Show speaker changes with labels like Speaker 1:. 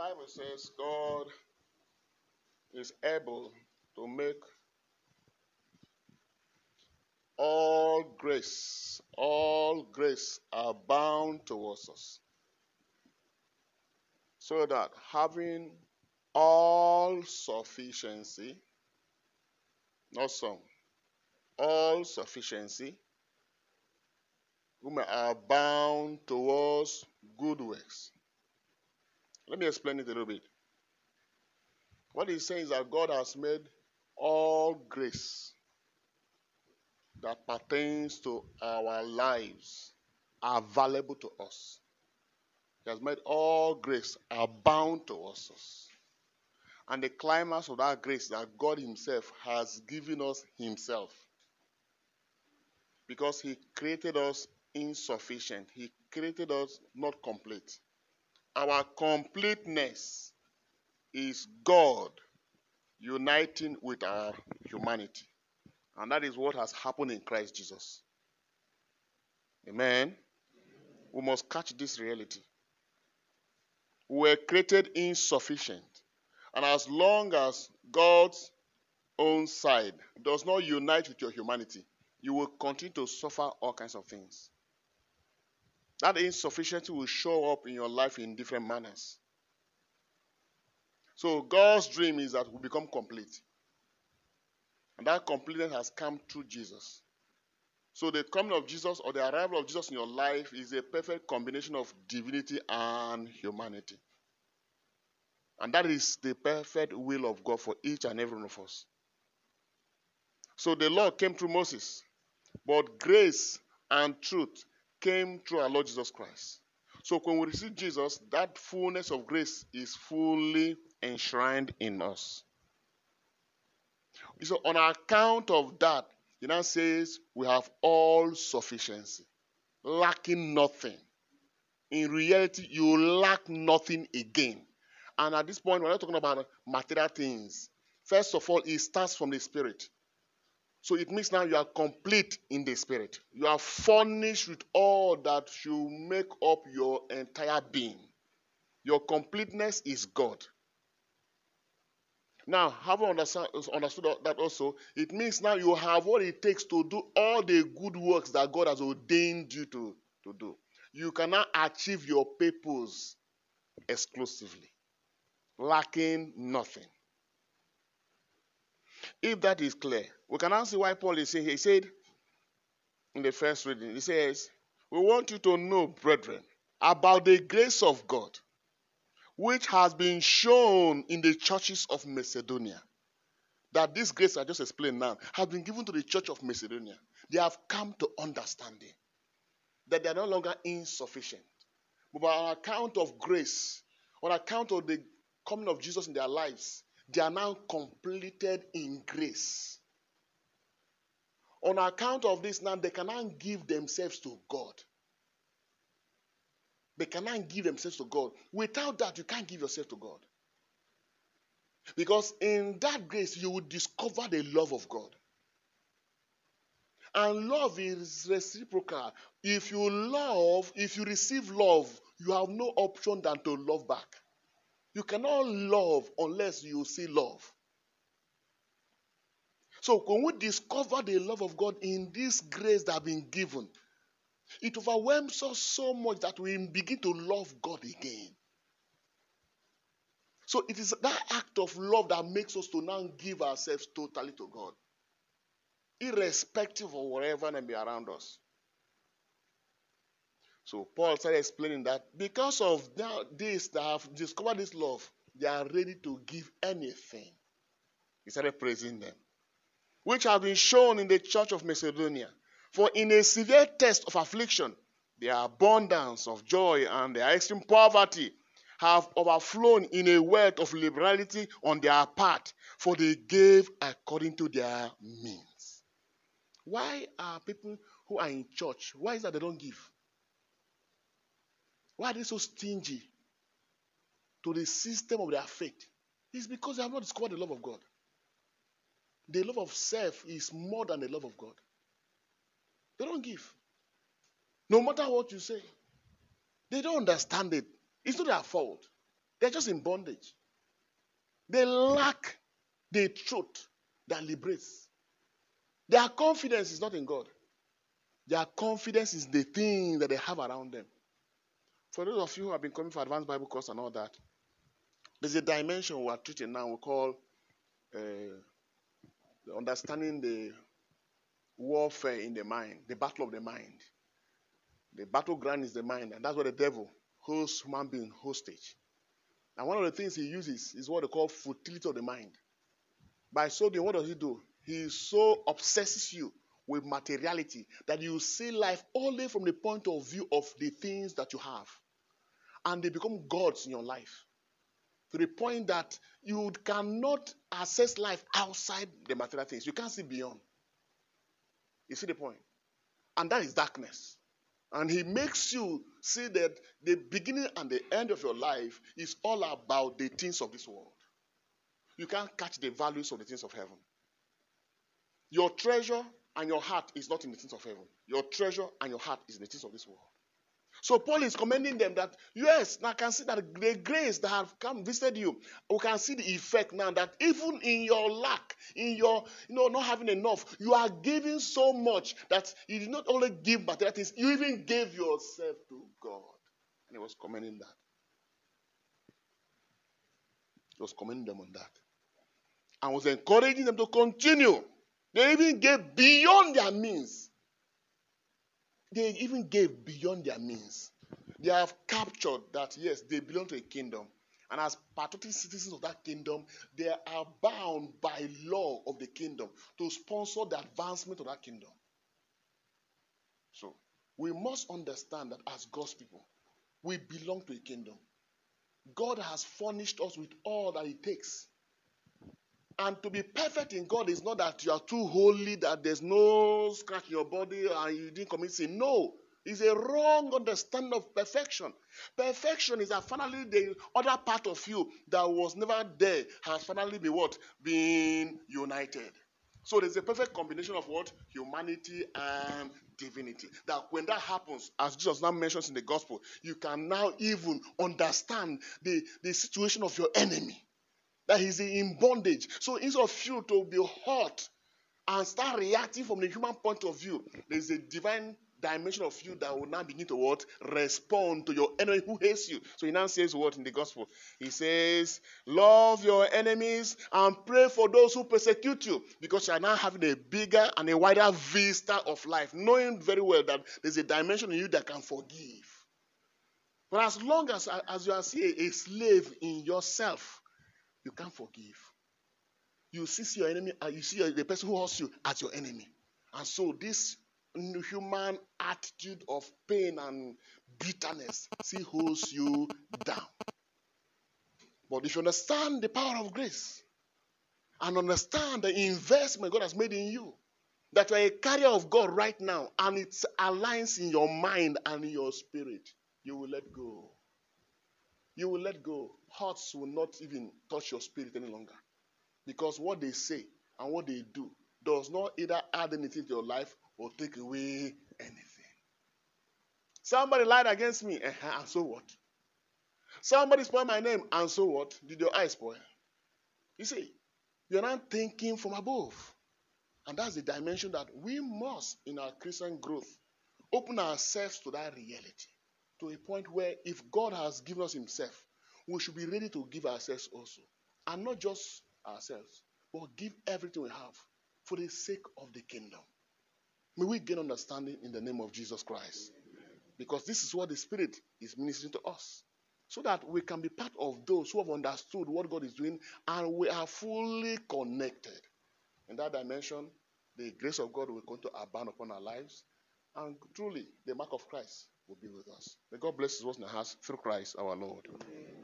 Speaker 1: Bible says God is able to make all grace, all grace abound towards us. So that having all sufficiency, not some, all sufficiency, we may abound towards good works. Let me explain it a little bit. What he's saying is that God has made all grace that pertains to our lives available to us. He has made all grace abound to us. And the climax of that grace that God Himself has given us Himself. Because He created us insufficient, He created us not complete. Our completeness is God uniting with our humanity. And that is what has happened in Christ Jesus. Amen. We must catch this reality. We were created insufficient. And as long as God's own side does not unite with your humanity, you will continue to suffer all kinds of things. That insufficiency will show up in your life in different manners. So, God's dream is that we become complete. And that completeness has come through Jesus. So, the coming of Jesus or the arrival of Jesus in your life is a perfect combination of divinity and humanity. And that is the perfect will of God for each and every one of us. So, the law came through Moses, but grace and truth came through our Lord Jesus Christ. So, when we receive Jesus, that fullness of grace is fully enshrined in us. So, on account of that, he now says we have all sufficiency, lacking nothing. In reality, you lack nothing again. And at this point, we're not talking about material things. First of all, it starts from the spirit. So it means now you are complete in the spirit. You are furnished with all that should make up your entire being. Your completeness is God. Now, having understood that also, it means now you have what it takes to do all the good works that God has ordained you to, to do. You cannot achieve your purpose exclusively, lacking nothing. If that is clear, we can now see why Paul is saying, he said in the first reading, he says, We want you to know, brethren, about the grace of God which has been shown in the churches of Macedonia. That this grace I just explained now has been given to the church of Macedonia. They have come to understanding that they are no longer insufficient. But on account of grace, on account of the coming of Jesus in their lives, they are now completed in grace. On account of this, now they cannot give themselves to God. They cannot give themselves to God. Without that, you can't give yourself to God. Because in that grace, you will discover the love of God. And love is reciprocal. If you love, if you receive love, you have no option than to love back. You cannot love unless you see love. So when we discover the love of God in this grace that has been given, it overwhelms us so much that we begin to love God again. So it is that act of love that makes us to now give ourselves totally to God, irrespective of whatever may be around us. So Paul started explaining that because of this, that have discovered this love, they are ready to give anything. He started praising them, which have been shown in the church of Macedonia. For in a severe test of affliction, their abundance of joy and their extreme poverty have overflown in a wealth of liberality on their part, for they gave according to their means. Why are people who are in church, why is that they don't give? Why are they so stingy to the system of their faith? It's because they have not discovered the love of God. The love of self is more than the love of God. They don't give. No matter what you say, they don't understand it. It's not their fault. They're just in bondage. They lack the truth that liberates. Their confidence is not in God. Their confidence is the thing that they have around them. For those of you who have been coming for advanced Bible course and all that, there's a dimension we are treating now we call uh, understanding the warfare in the mind, the battle of the mind. The battleground is the mind, and that's what the devil holds human being hostage. And one of the things he uses is what they call futility of the mind. By so doing, what does he do? He so obsesses you with materiality that you see life only from the point of view of the things that you have. And they become gods in your life. To the point that you cannot assess life outside the material things. You can't see beyond. You see the point? And that is darkness. And he makes you see that the beginning and the end of your life is all about the things of this world. You can't catch the values of the things of heaven. Your treasure and your heart is not in the things of heaven. Your treasure and your heart is in the things of this world. So Paul is commending them that yes, now I can see that the grace that have come visited you. We can see the effect now that even in your lack, in your you know not having enough, you are giving so much that you did not only give material things, you even gave yourself to God. And he was commending that. He was commending them on that. And was encouraging them to continue. They even gave beyond their means. They even gave beyond their means. They have captured that, yes, they belong to a kingdom. And as patriotic citizens of that kingdom, they are bound by law of the kingdom to sponsor the advancement of that kingdom. So, we must understand that as God's people, we belong to a kingdom. God has furnished us with all that it takes and to be perfect in God is not that you are too holy, that there's no scratch in your body and you didn't commit sin. No. It's a wrong understanding of perfection. Perfection is that finally the other part of you that was never there has finally been what? Been united. So there's a perfect combination of what? Humanity and divinity. That when that happens, as Jesus now mentions in the gospel, you can now even understand the, the situation of your enemy that he's in bondage. So instead of you to be hurt and start reacting from the human point of view, there's a divine dimension of you that will now begin to what? Respond to your enemy who hates you. So he now says what in the gospel? He says, Love your enemies and pray for those who persecute you. Because you are now having a bigger and a wider vista of life, knowing very well that there's a dimension in you that can forgive. But as long as, as you are a slave in yourself, you can't forgive. You see your enemy, uh, you see the person who hurts you as your enemy. And so this human attitude of pain and bitterness see holds you down. But if you understand the power of grace and understand the investment God has made in you, that you are a carrier of God right now and it aligns in your mind and in your spirit, you will let go. You will let go hearts will not even touch your spirit any longer. Because what they say and what they do does not either add anything to your life or take away anything. Somebody lied against me, uh-huh, and so what? Somebody spoiled my name, and so what? Did your eyes spoil? You see, you're not thinking from above. And that's the dimension that we must, in our Christian growth, open ourselves to that reality. To a point where if God has given us Himself, we should be ready to give ourselves also. And not just ourselves, but give everything we have for the sake of the kingdom. May we gain understanding in the name of Jesus Christ. Because this is what the Spirit is ministering to us. So that we can be part of those who have understood what God is doing and we are fully connected. In that dimension, the grace of God will come to abound upon our lives. And truly, the mark of Christ will be with us. May God bless us in the house through Christ our Lord. Amen.